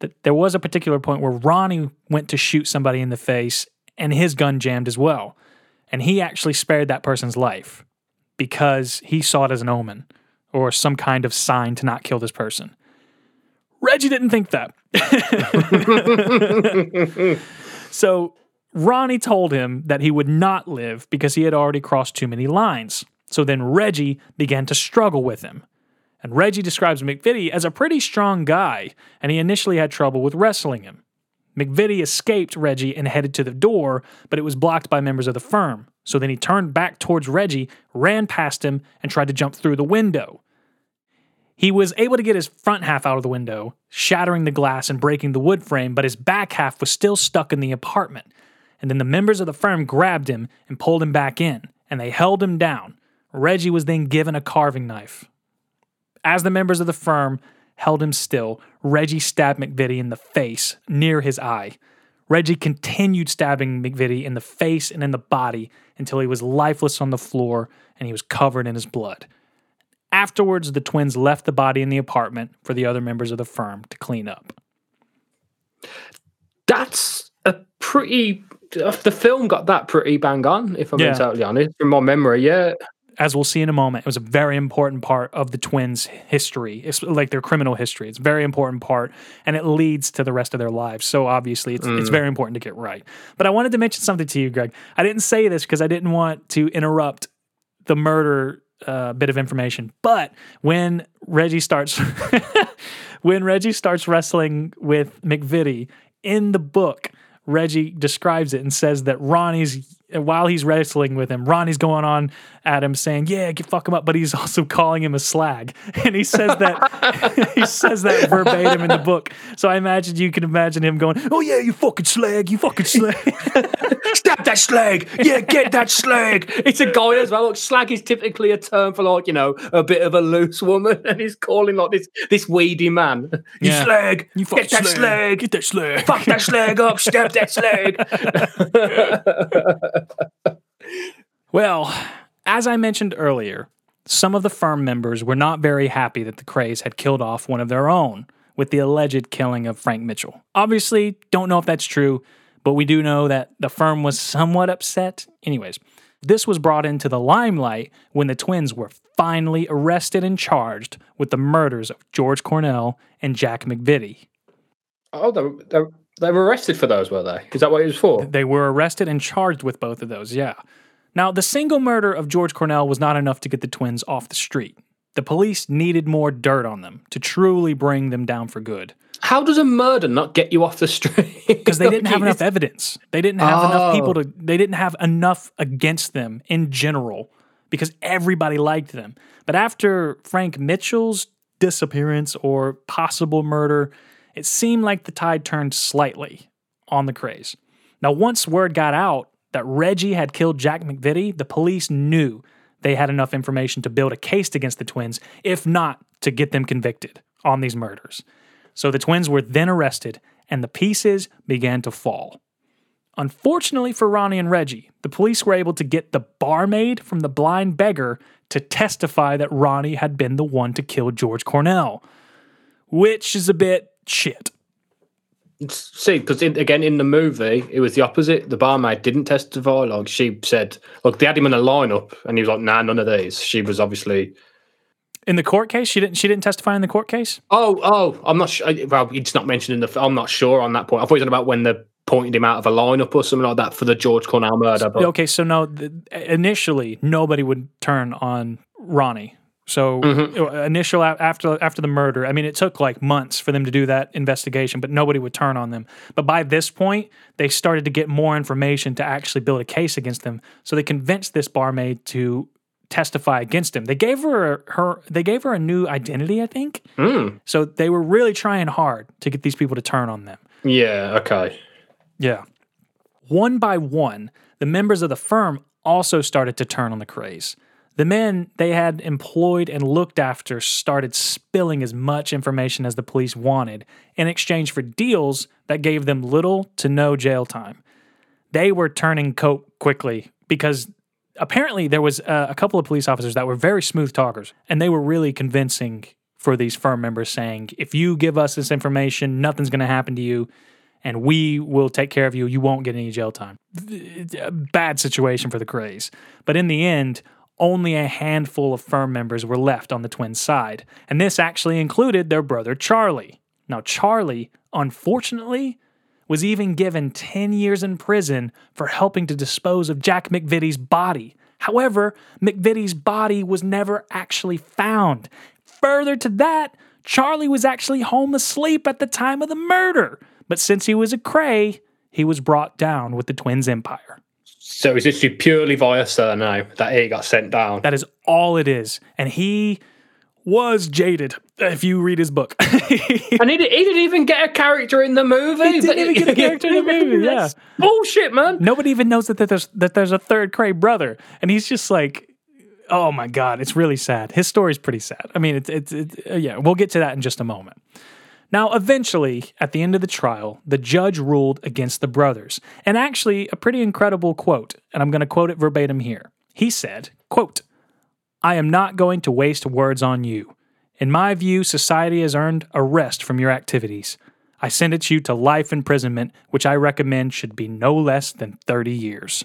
[SPEAKER 2] That there was a particular point where Ronnie went to shoot somebody in the face and his gun jammed as well. And he actually spared that person's life because he saw it as an omen or some kind of sign to not kill this person. Reggie didn't think that. so Ronnie told him that he would not live because he had already crossed too many lines. So then Reggie began to struggle with him. And Reggie describes McVitie as a pretty strong guy, and he initially had trouble with wrestling him. McVitie escaped Reggie and headed to the door, but it was blocked by members of the firm. So then he turned back towards Reggie, ran past him, and tried to jump through the window. He was able to get his front half out of the window, shattering the glass and breaking the wood frame, but his back half was still stuck in the apartment. And then the members of the firm grabbed him and pulled him back in, and they held him down. Reggie was then given a carving knife. As the members of the firm held him still, Reggie stabbed McVitie in the face near his eye. Reggie continued stabbing McVitie in the face and in the body until he was lifeless on the floor and he was covered in his blood. Afterwards, the twins left the body in the apartment for the other members of the firm to clean up.
[SPEAKER 3] That's a pretty. The film got that pretty bang on, if I'm
[SPEAKER 2] Yeah.
[SPEAKER 3] totally honest. From my memory, yeah.
[SPEAKER 2] As we'll see in a moment, it was a very important part of the twins' history. It's like their criminal history. It's a very important part, and it leads to the rest of their lives. So obviously, it's, it's very important to get right. But I wanted to mention something to you, Greg. I didn't say this because I didn't want to interrupt the murder uh, bit of information. But when Reggie starts, when Reggie starts wrestling with McVitie in the book, Reggie describes it and says that Ronnie's while he's wrestling with him, Ronnie's going on at him saying, "Yeah, get fuck him up," but he's also calling him a slag, and he says that he says that verbatim in the book. So I imagine you can imagine him going, "Oh yeah, you fucking slag, you fucking slag."
[SPEAKER 3] Stab that slag! Yeah, get that slag! It's a guy as well. Look, slag is typically a term for like, you know, a bit of a loose woman, and he's calling like this this weedy man. You
[SPEAKER 2] Yeah.
[SPEAKER 3] slag!
[SPEAKER 2] You fucking
[SPEAKER 3] get that slag!
[SPEAKER 2] Get that slag.
[SPEAKER 3] Fuck that slag up! Stab that slag!
[SPEAKER 2] Well, as I mentioned earlier, some of the firm members were not very happy that the Krays had killed off one of their own with the alleged killing of Frank Mitchell. Obviously, don't know if that's true, but we do know that the firm was somewhat upset. Anyways, this was brought into the limelight when the twins were finally arrested and charged with the murders of George Cornell and Jack McVitie.
[SPEAKER 3] Oh, they, they were arrested for those, were they? Is that what it was for?
[SPEAKER 2] They were arrested and charged with both of those, yeah. Now, the single murder of George Cornell was not enough to get the twins off the street. The police needed more dirt on them to truly bring them down for good
[SPEAKER 3] How does a murder not get you off the street?
[SPEAKER 2] because they didn't have enough evidence. They didn't have enough oh. people
[SPEAKER 3] Oh.
[SPEAKER 2] to, they didn't have enough against them in general because everybody liked them. But after Frank Mitchell's disappearance or possible murder, it seemed like the tide turned slightly on the Krays. Now, once word got out that Reggie had killed Jack McVitie, the police knew they had enough information to build a case against the twins, if not to get them convicted on these murders. So the twins were then arrested and the pieces began to fall. Unfortunately for Ronnie and Reggie, the police were able to get the barmaid from the blind beggar to testify that Ronnie had been the one to kill George Cornell, which is a bit shit.
[SPEAKER 3] See, because again, in the movie, it was the opposite. The barmaid didn't test testify. Like she said, look, they had him in a lineup, and he was like, "Nah, none of these." She was obviously,
[SPEAKER 2] In the court case, she didn't she didn't testify in the court case?
[SPEAKER 3] oh, oh, I'm not sure. Well, it's not mentioned in the. I'm not sure on that point. I thought it was about when they pointed him out of a lineup or something like that for the George Cornell murder. But
[SPEAKER 2] Okay, so no, initially nobody would turn on Ronnie. So uh, initial after after the murder, I mean, it took like months for them to do that investigation, but nobody would turn on them. But by this point, they started to get more information to actually build a case against them. So they convinced this barmaid to testify against him. They gave her her they gave her a new identity, I think.
[SPEAKER 3] Hmm.
[SPEAKER 2] So they were really trying hard to get these people to turn on them.
[SPEAKER 3] Yeah. Okay.
[SPEAKER 2] Yeah. One by one, the members of the firm also started to turn on the Krays. The men they had employed and looked after started spilling as much information as the police wanted in exchange for deals that gave them little to no jail time. They were turning coat quickly because apparently there was uh, a couple of police officers that were very smooth talkers and they were really convincing for these firm members saying if you give us this information nothing's going to happen to you and we will take care of you. You won't get any jail time. A bad situation for the Krays. But in the end only a handful of firm members were left on the twins side and this actually included their brother charlie now charlie unfortunately was even given 10 years in prison for helping to dispose of Jack McVitie's body. However, McVitie's body was never actually found. Further to that, Charlie was actually home asleep at the time of the murder. But since he was a Kray, he was brought down with the twins' empire.
[SPEAKER 3] So it's literally purely via surname that he got sent down.
[SPEAKER 2] That is all it is. And he was jaded if you read his book.
[SPEAKER 3] and he, did, he didn't even get a character in the movie.
[SPEAKER 2] He didn't even get a character in the movie, yeah.
[SPEAKER 3] That's bullshit, man.
[SPEAKER 2] Nobody even knows that there's that there's a third Kray brother, and he's just like, oh my god, it's really sad. His story's pretty sad. I mean, it's it's, it's uh, yeah. We'll get to that in just a moment. Now, eventually, at the end of the trial, the judge ruled against the brothers, and actually, a pretty incredible quote, and I'm going to quote it verbatim here. He said, "quote I am not going to waste words on you." In my view, society has earned a rest from your activities. I sentence you to life imprisonment, which I recommend should be no less than 30 years.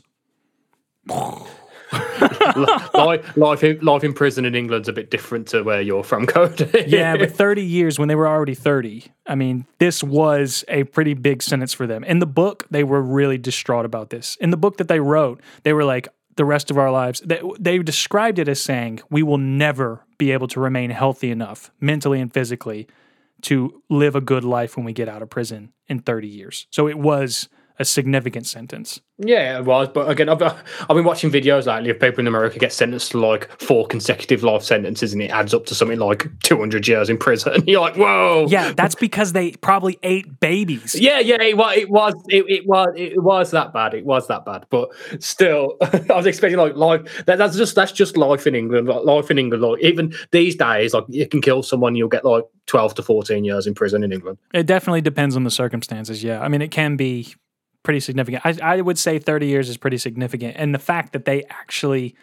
[SPEAKER 3] Life, life, in, life in prison in England's a bit different to where you're from, Cody.
[SPEAKER 2] yeah, but 30 years when they were already 30. I mean, this was a pretty big sentence for them. In the book, they were really distraught about this. In the book that they wrote, they were like, the rest of our lives, they, they described it as saying, we will never be able to remain healthy enough, mentally and physically, to live a good life when we get out of prison in 30 years. So it was a significant sentence.
[SPEAKER 3] Yeah, it was. But again, I've, I've been watching videos lately of people in America get sentenced to like four consecutive life sentences and it adds up to something like 200 years in prison. And you're like, whoa.
[SPEAKER 2] Yeah, that's because they probably ate babies.
[SPEAKER 3] Yeah, yeah, it was, it was, it, it was, it was that bad. It was that bad. But still, I was expecting like life. That, that's just that's just life in England. Like, life in England, like even these days, like you can kill someone, you'll get like 12 to 14 years in prison in England.
[SPEAKER 2] It definitely depends on the circumstances. Yeah, I mean, it can be pretty significant. I, I would say 30 years is pretty significant, and the fact that they actually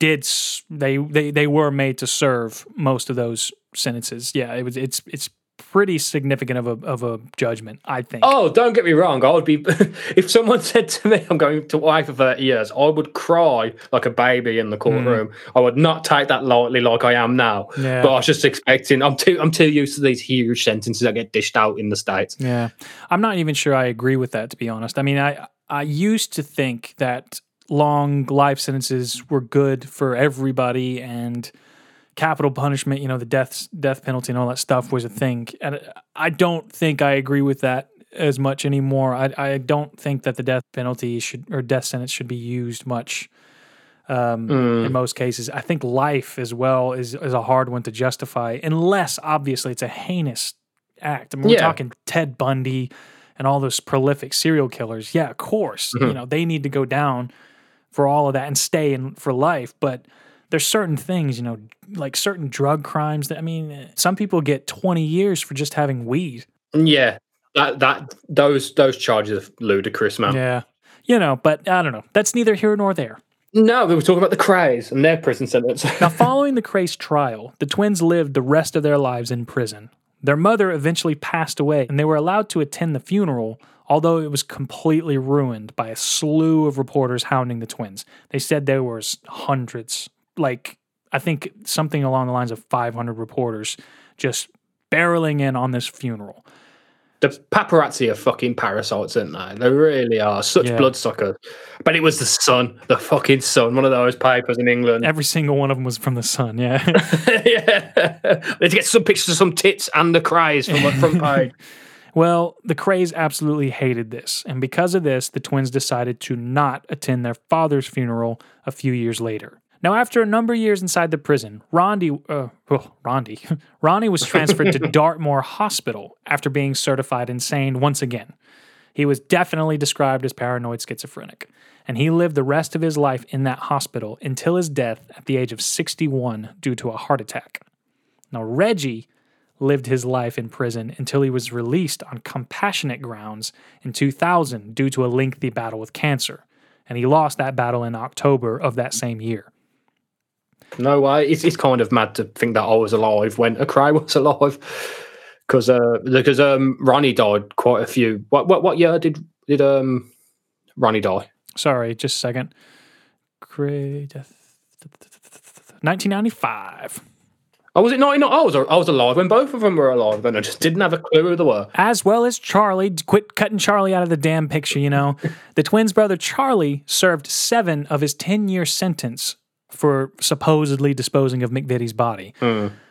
[SPEAKER 2] did they they they were made to serve most of those sentences. Yeah, it was it's it's pretty significant of a of a judgment, I think.
[SPEAKER 3] Oh, don't get me wrong. I would be if someone said to me, "I'm going to wife for thirty years," I would cry like a baby in the courtroom. Mm. I would not take that lightly, like I am now. Yeah. But I was just expecting. I'm too I'm too used to these huge sentences that get dished out in the states.
[SPEAKER 2] Yeah, I'm not even sure I agree with that. To be honest, I mean, I I used to think that long life sentences were good for everybody and capital punishment, you know, the death death penalty and all that stuff was a thing. And I don't think I agree with that as much anymore. I I don't think that the death penalty should or death sentence should be used much. Um, mm. In most cases, I think life as well is is a hard one to justify, unless obviously it's a heinous act. I mean, we're talking Ted Bundy and all those prolific serial killers. Yeah, of course, mm-hmm. you know they need to go down for all of that and stay in for life. But there's certain things, you know, like certain drug crimes that I mean, some people get 20 years for just having weed.
[SPEAKER 3] Yeah. That that those those charges are ludicrous, man.
[SPEAKER 2] Yeah. You know, but I don't know. That's neither here nor there.
[SPEAKER 3] No, we were talking about the Krays and their prison sentence.
[SPEAKER 2] now, following the Krays trial, the twins lived the rest of their lives in prison. Their mother eventually passed away, and they were allowed to attend the funeral, although it was completely ruined by a slew of reporters hounding the twins. They said there was hundreds, like I think something along the lines of 500 reporters just barreling in on this funeral.
[SPEAKER 3] The paparazzi are fucking parasites, aren't they? They really are such yeah. bloodsuckers. But it was the Sun, the fucking Sun, one of those papers in England.
[SPEAKER 2] Every single one of them was from the Sun. Yeah,
[SPEAKER 3] yeah. Let's get some pictures of some tits and the cries from the front page.
[SPEAKER 2] Well, the Krays absolutely hated this, and because of this, the twins decided to not attend their father's funeral a few years later. Now, after a number of years inside the prison, Rondi, uh, oh, Rondi, Ronnie was transferred to Dartmoor Hospital after being certified insane once again. He was definitely described as paranoid schizophrenic, and he lived the rest of his life in that hospital until his death at the age of 61 due to a heart attack. Now, Reggie lived his life in prison until he was released on compassionate grounds in 2000 due to a lengthy battle with cancer, and he lost that battle in October of that same year.
[SPEAKER 3] No way. It's, it's kind of mad to think that I was alive when a cry was alive. Because uh, because um, Ronnie died quite a few. What what what year did did um Ronnie die?
[SPEAKER 2] Sorry, just a second. Great death. 1995.
[SPEAKER 3] Oh, was it not? I was I was alive when both of them were alive, and I just didn't have a clue who they were.
[SPEAKER 2] As well as Charlie. Quit cutting Charlie out of the damn picture, you know. the twins' brother Charlie served seven of his 10 year sentence for supposedly disposing of McVitie's body.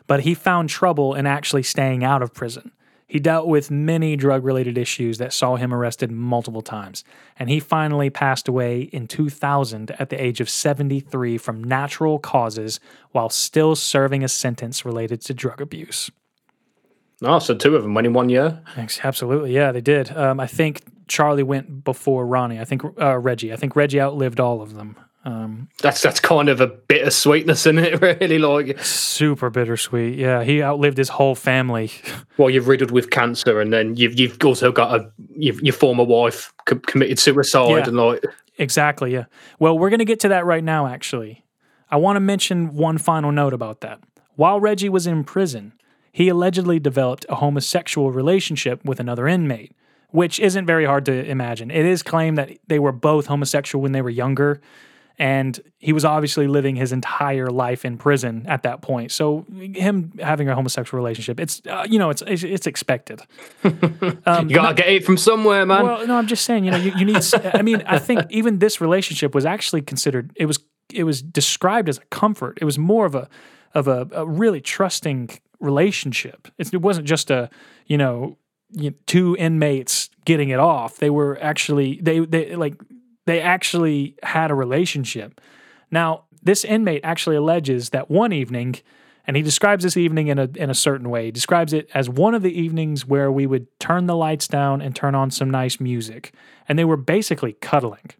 [SPEAKER 2] But he found trouble in actually staying out of prison. He dealt with many drug related issues that saw him arrested multiple times. And he finally passed away in 2000 at the age of 73 from natural causes while still serving a sentence related to drug abuse.
[SPEAKER 3] Oh, so two of them went in one year.
[SPEAKER 2] Thanks. Absolutely. Yeah, they did. Um, I think Charlie went before Ronnie. I think uh, Reggie. I think Reggie outlived all of them. Um,
[SPEAKER 3] That's that's kind of a bit of sweetness in it, really. Like,
[SPEAKER 2] super bittersweet. Yeah, he outlived his whole family.
[SPEAKER 3] well, you're riddled with cancer, and then you've you've also got a you've, your former wife co- committed suicide,
[SPEAKER 2] Yeah.
[SPEAKER 3] and like,
[SPEAKER 2] Exactly, yeah. Well, we're going to get to that right now, actually. I want to mention one final note about that. While Reggie was in prison, he allegedly developed a homosexual relationship with another inmate, which isn't very hard to imagine. It is claimed that they were both homosexual when they were younger, and he was obviously living his entire life in prison at that point. So him having a homosexual relationship, it's uh, you know, it's it's, it's expected. Um,
[SPEAKER 3] you gotta get it from somewhere, man.
[SPEAKER 2] well, no, I'm just saying, you know, you, you need. I mean, I think even this relationship was actually considered. It was it was described as a comfort. It was more of a of a, a really trusting relationship. It's, it wasn't just a you know you, two inmates getting it off. They were actually they they like they actually had a relationship. Now, this inmate actually alleges that one evening, and he describes this evening in a in a certain way. He describes it as one of the evenings where we would turn the lights down and turn on some nice music, and they were basically cuddling.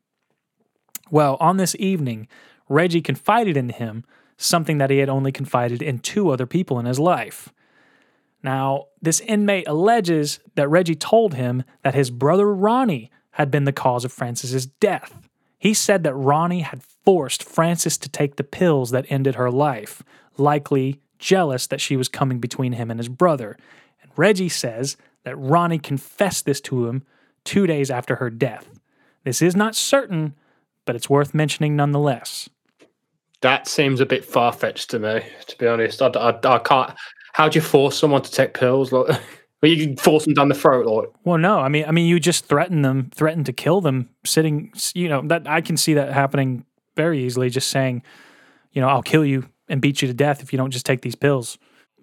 [SPEAKER 2] Well, on this evening, Reggie confided in him something that he had only confided in two other people in his life. Now, this inmate alleges that Reggie told him that his brother Ronnie had been the cause of Frances's death. He said that Ronnie had forced Frances to take the pills that ended her life, likely jealous that she was coming between him and his brother. And Reggie says that Ronnie confessed this to him two days after her death. This is not certain, but it's worth mentioning nonetheless.
[SPEAKER 3] that seems a bit far fetched to me, to be honest. I, I, I can't. How do you force someone to take pills? well, you can force them down the throat, or
[SPEAKER 2] Well, no, I mean, I mean, you just threaten them, threaten to kill them, sitting. You know that I can see that happening very easily. Just saying, you know, I'll kill you and beat you to death if you don't just take these pills.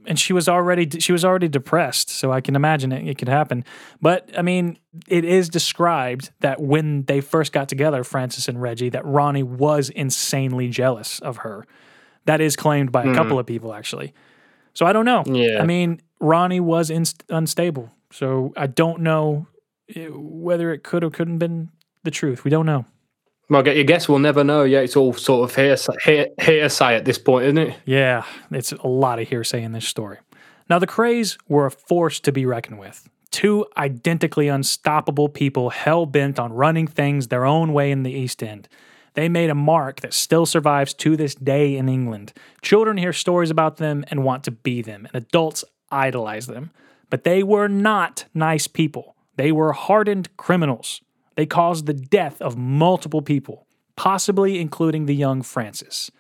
[SPEAKER 2] And she was already she was already depressed, so I can imagine it, it could happen. But I mean, it is described that when they first got together, Frances and Reggie, that Ronnie was insanely jealous of her. That is claimed by a mm-hmm. couple of people, actually. So I don't know.
[SPEAKER 3] Yeah.
[SPEAKER 2] I mean, Ronnie was inst- unstable, so I don't know eh, whether it could or couldn't been the truth. We don't know.
[SPEAKER 3] Well, I guess we'll never know. Yeah, it's all sort of hearsay, hearsay at this point, isn't it?
[SPEAKER 2] Yeah, it's a lot of hearsay in this story. Now, the Krays were a force to be reckoned with. Two identically unstoppable people hell bent on running things their own way in the East End. They made a mark that still survives to this day in England. Children hear stories about them and want to be them, and adults idolize them. But they were not nice people. They were hardened criminals. They caused the death of multiple people, possibly including the young Frances.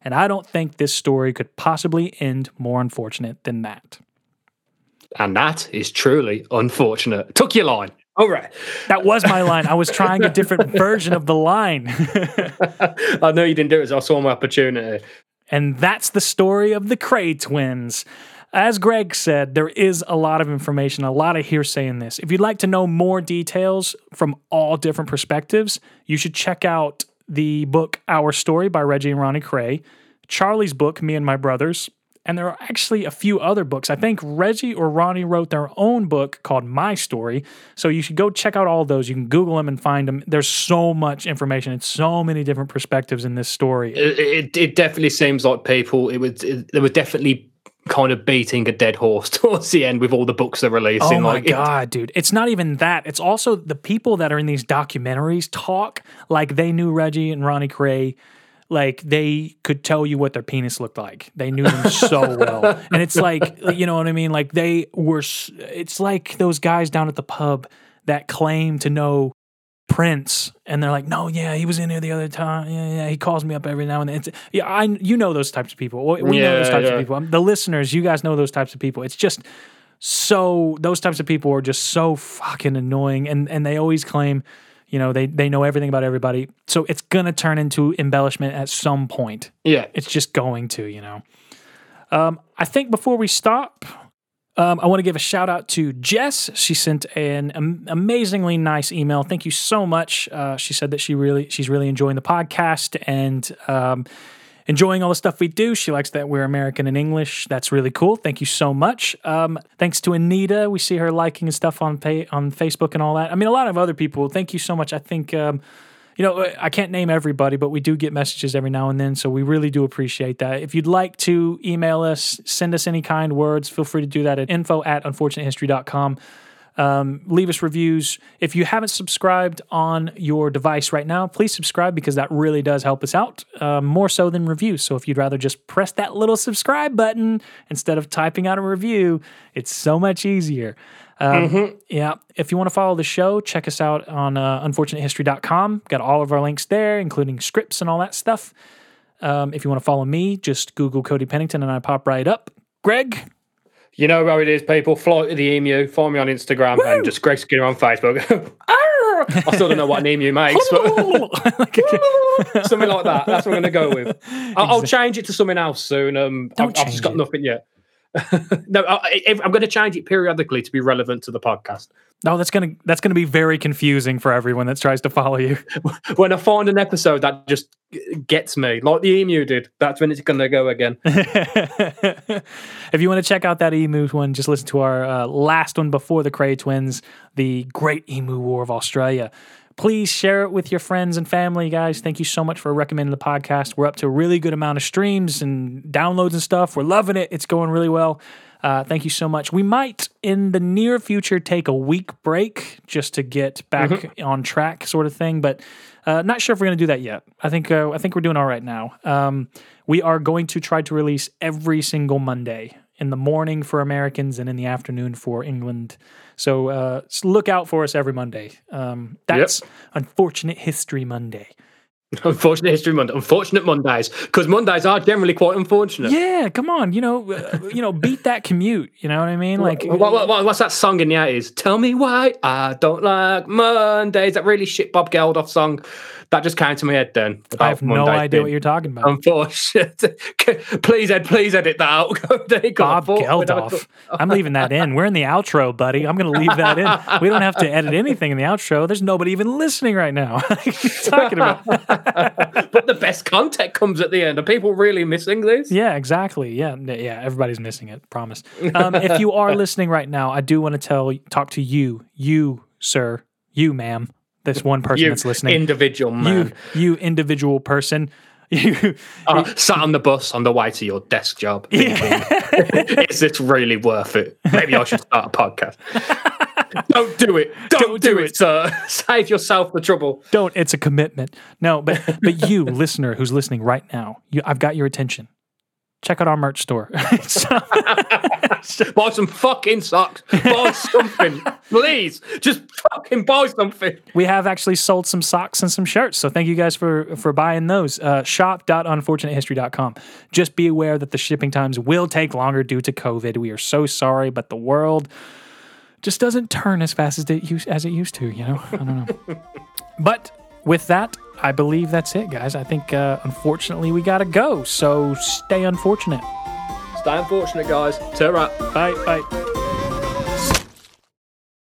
[SPEAKER 2] And I don't think this story could possibly end more unfortunate than that.
[SPEAKER 3] And that is truly unfortunate. Took your line. All right.
[SPEAKER 2] That was my line. I was trying a different version of the line.
[SPEAKER 3] Oh, I know you didn't do it, so I saw my opportunity.
[SPEAKER 2] and that's the story of the Kray twins. As Greg said, there is a lot of information, a lot of hearsay in this. If you'd like to know more details from all different perspectives, you should check out the book Our Story by Reggie and Ronnie Kray, Charlie's book, Me and My Brothers, and there are actually a few other books. I think Reggie or Ronnie wrote their own book called My Story. So you should go check out all those. You can Google them and find them. There's so much information and so many different perspectives in this story.
[SPEAKER 3] It, it, it definitely seems like people. It was. It, they were definitely kind of beating a dead horse towards the end with all the books they're releasing.
[SPEAKER 2] Oh my
[SPEAKER 3] like, it-
[SPEAKER 2] god, dude! It's not even that. It's also the people that are in these documentaries talk like they knew Reggie and Ronnie Kray, like they could tell you what their penis looked like. They knew them so well, and it's like you know what I mean. Like they were. It's like those guys down at the pub that claim to know Prince, and they're like, "No, yeah, he was in here the other time. Yeah, yeah, he calls me up every now and then." It's, yeah, I you know those types of people. We we know those types
[SPEAKER 3] yeah.
[SPEAKER 2] of people. Um, the listeners, you guys know those types of people. It's just so those types of people are just so fucking annoying and and they always claim you know they they know everything about everybody so it's gonna turn into embellishment at some point
[SPEAKER 3] yeah.
[SPEAKER 2] it's just going to you know um i think before we stop um, I want to give a shout out to Jess. She sent an am- amazingly nice email. Thank you so much. Uh, she said that she really she's really enjoying the podcast and um, enjoying all the stuff we do. She likes that we're American and English. That's really cool. Thank you so much. Um, thanks to Anita. We see her liking and stuff on pay, on Facebook and all that. I mean, a lot of other people. Thank you so much. I think. Um, you know, I can't name everybody, but we do get messages every now and then. So we really do appreciate that. If you'd like to email us, send us any kind words, feel free to do that at info at unfortunatehistory.com. Um, leave us reviews. If you haven't subscribed on your device right now, please subscribe because that really does help us out uh, more so than reviews. So if you'd rather just press that little subscribe button instead of typing out a review, it's so much easier. Um, Yeah. If you want to follow the show, check us out on uh, unfortunatehistory.com. Got all of our links there, including scripts and all that stuff. Um, if you want to follow me, just Google Cody Pennington and I pop right up. Greg,
[SPEAKER 3] You know how it is, people. Fly to the emu. follow me on Instagram and just Greg Skinner on Facebook. I still don't know what an emu makes, but something like that. That's what I'm going to go with. I'll, I'll change it to something else soon. Um, I've, I've just got
[SPEAKER 2] it.
[SPEAKER 3] nothing yet. no, I, I'm going to change it periodically to be relevant to the podcast.
[SPEAKER 2] no, that's gonna that's gonna be very confusing for everyone that tries to follow you.
[SPEAKER 3] When I find an episode that just gets me, like the emu did, that's when it's going to go again.
[SPEAKER 2] if you want to check out that emu one, just listen to our uh, last one before the Kray Twins, the Great Emu War of Australia. Please share it with your friends and family, guys. Thank you so much for recommending the podcast. We're up to a really good amount of streams and downloads and stuff. We're loving it. It's going really well. Uh, thank you so much. We might, in the near future, take a week break just to get back on track, sort of thing. But uh, not sure if we're going to do that yet. I think uh, I think we're doing all right now. Um, we are going to try to release every single Monday in the morning for Americans and in the afternoon for England. So uh, look out for us every Monday. Um, that's Unfortunate History Monday.
[SPEAKER 3] Unfortunate History Monday. Unfortunate Mondays. Because Mondays are generally quite unfortunate.
[SPEAKER 2] Yeah, come on, you know, uh, you know, beat that commute. You know what I mean? Like,
[SPEAKER 3] What, what, what- what's that song in the 80s? Tell me why I don't like Mondays. That really shit Bob Geldof song. That just came to my head then.
[SPEAKER 2] I have no
[SPEAKER 3] Mondays
[SPEAKER 2] idea
[SPEAKER 3] being
[SPEAKER 2] what you're talking about.
[SPEAKER 3] Unfortunate. please, Ed, please edit that out. There you go.
[SPEAKER 2] Bob Geldof. I'm leaving that in. We're in the outro, buddy. I'm going to leave that in. We don't have to edit anything in the outro. There's nobody even listening right now. what are you talking about?
[SPEAKER 3] But the best content comes at the end. Are people really missing this?
[SPEAKER 2] Yeah, exactly. Yeah, yeah. Everybody's missing it. Promise. Um, if you are listening right now, I do want to tell, talk to you, you, sir, you, ma'am, this one person
[SPEAKER 3] You
[SPEAKER 2] that's listening,
[SPEAKER 3] individual
[SPEAKER 2] you,
[SPEAKER 3] man.
[SPEAKER 2] you, individual person. You,
[SPEAKER 3] Uh, sat on the bus on the way to your desk job. thinking, Is this really worth it? Maybe I should start a podcast. Don't do it. Don't, do, it, sir. Save yourself the trouble.
[SPEAKER 2] don't. It's a commitment. No, but but you, listener, who's listening right now, you, I've got your attention. Check out our merch store.
[SPEAKER 3] Buy some fucking socks. Buy something. Please. Just fucking buy something.
[SPEAKER 2] we have actually sold some socks and some shirts. So thank you guys for for buying those. Uh, shop.unfortunatehistory.com. Just be aware that the shipping times will take longer due to COVID. We are so sorry, but the world just doesn't turn as fast as it used as it used to. You know, I don't know. but with that, I believe that's it, guys. I think uh, unfortunately we gotta go. So stay unfortunate.
[SPEAKER 3] Stay unfortunate, guys. Ta-ra.
[SPEAKER 2] Bye bye.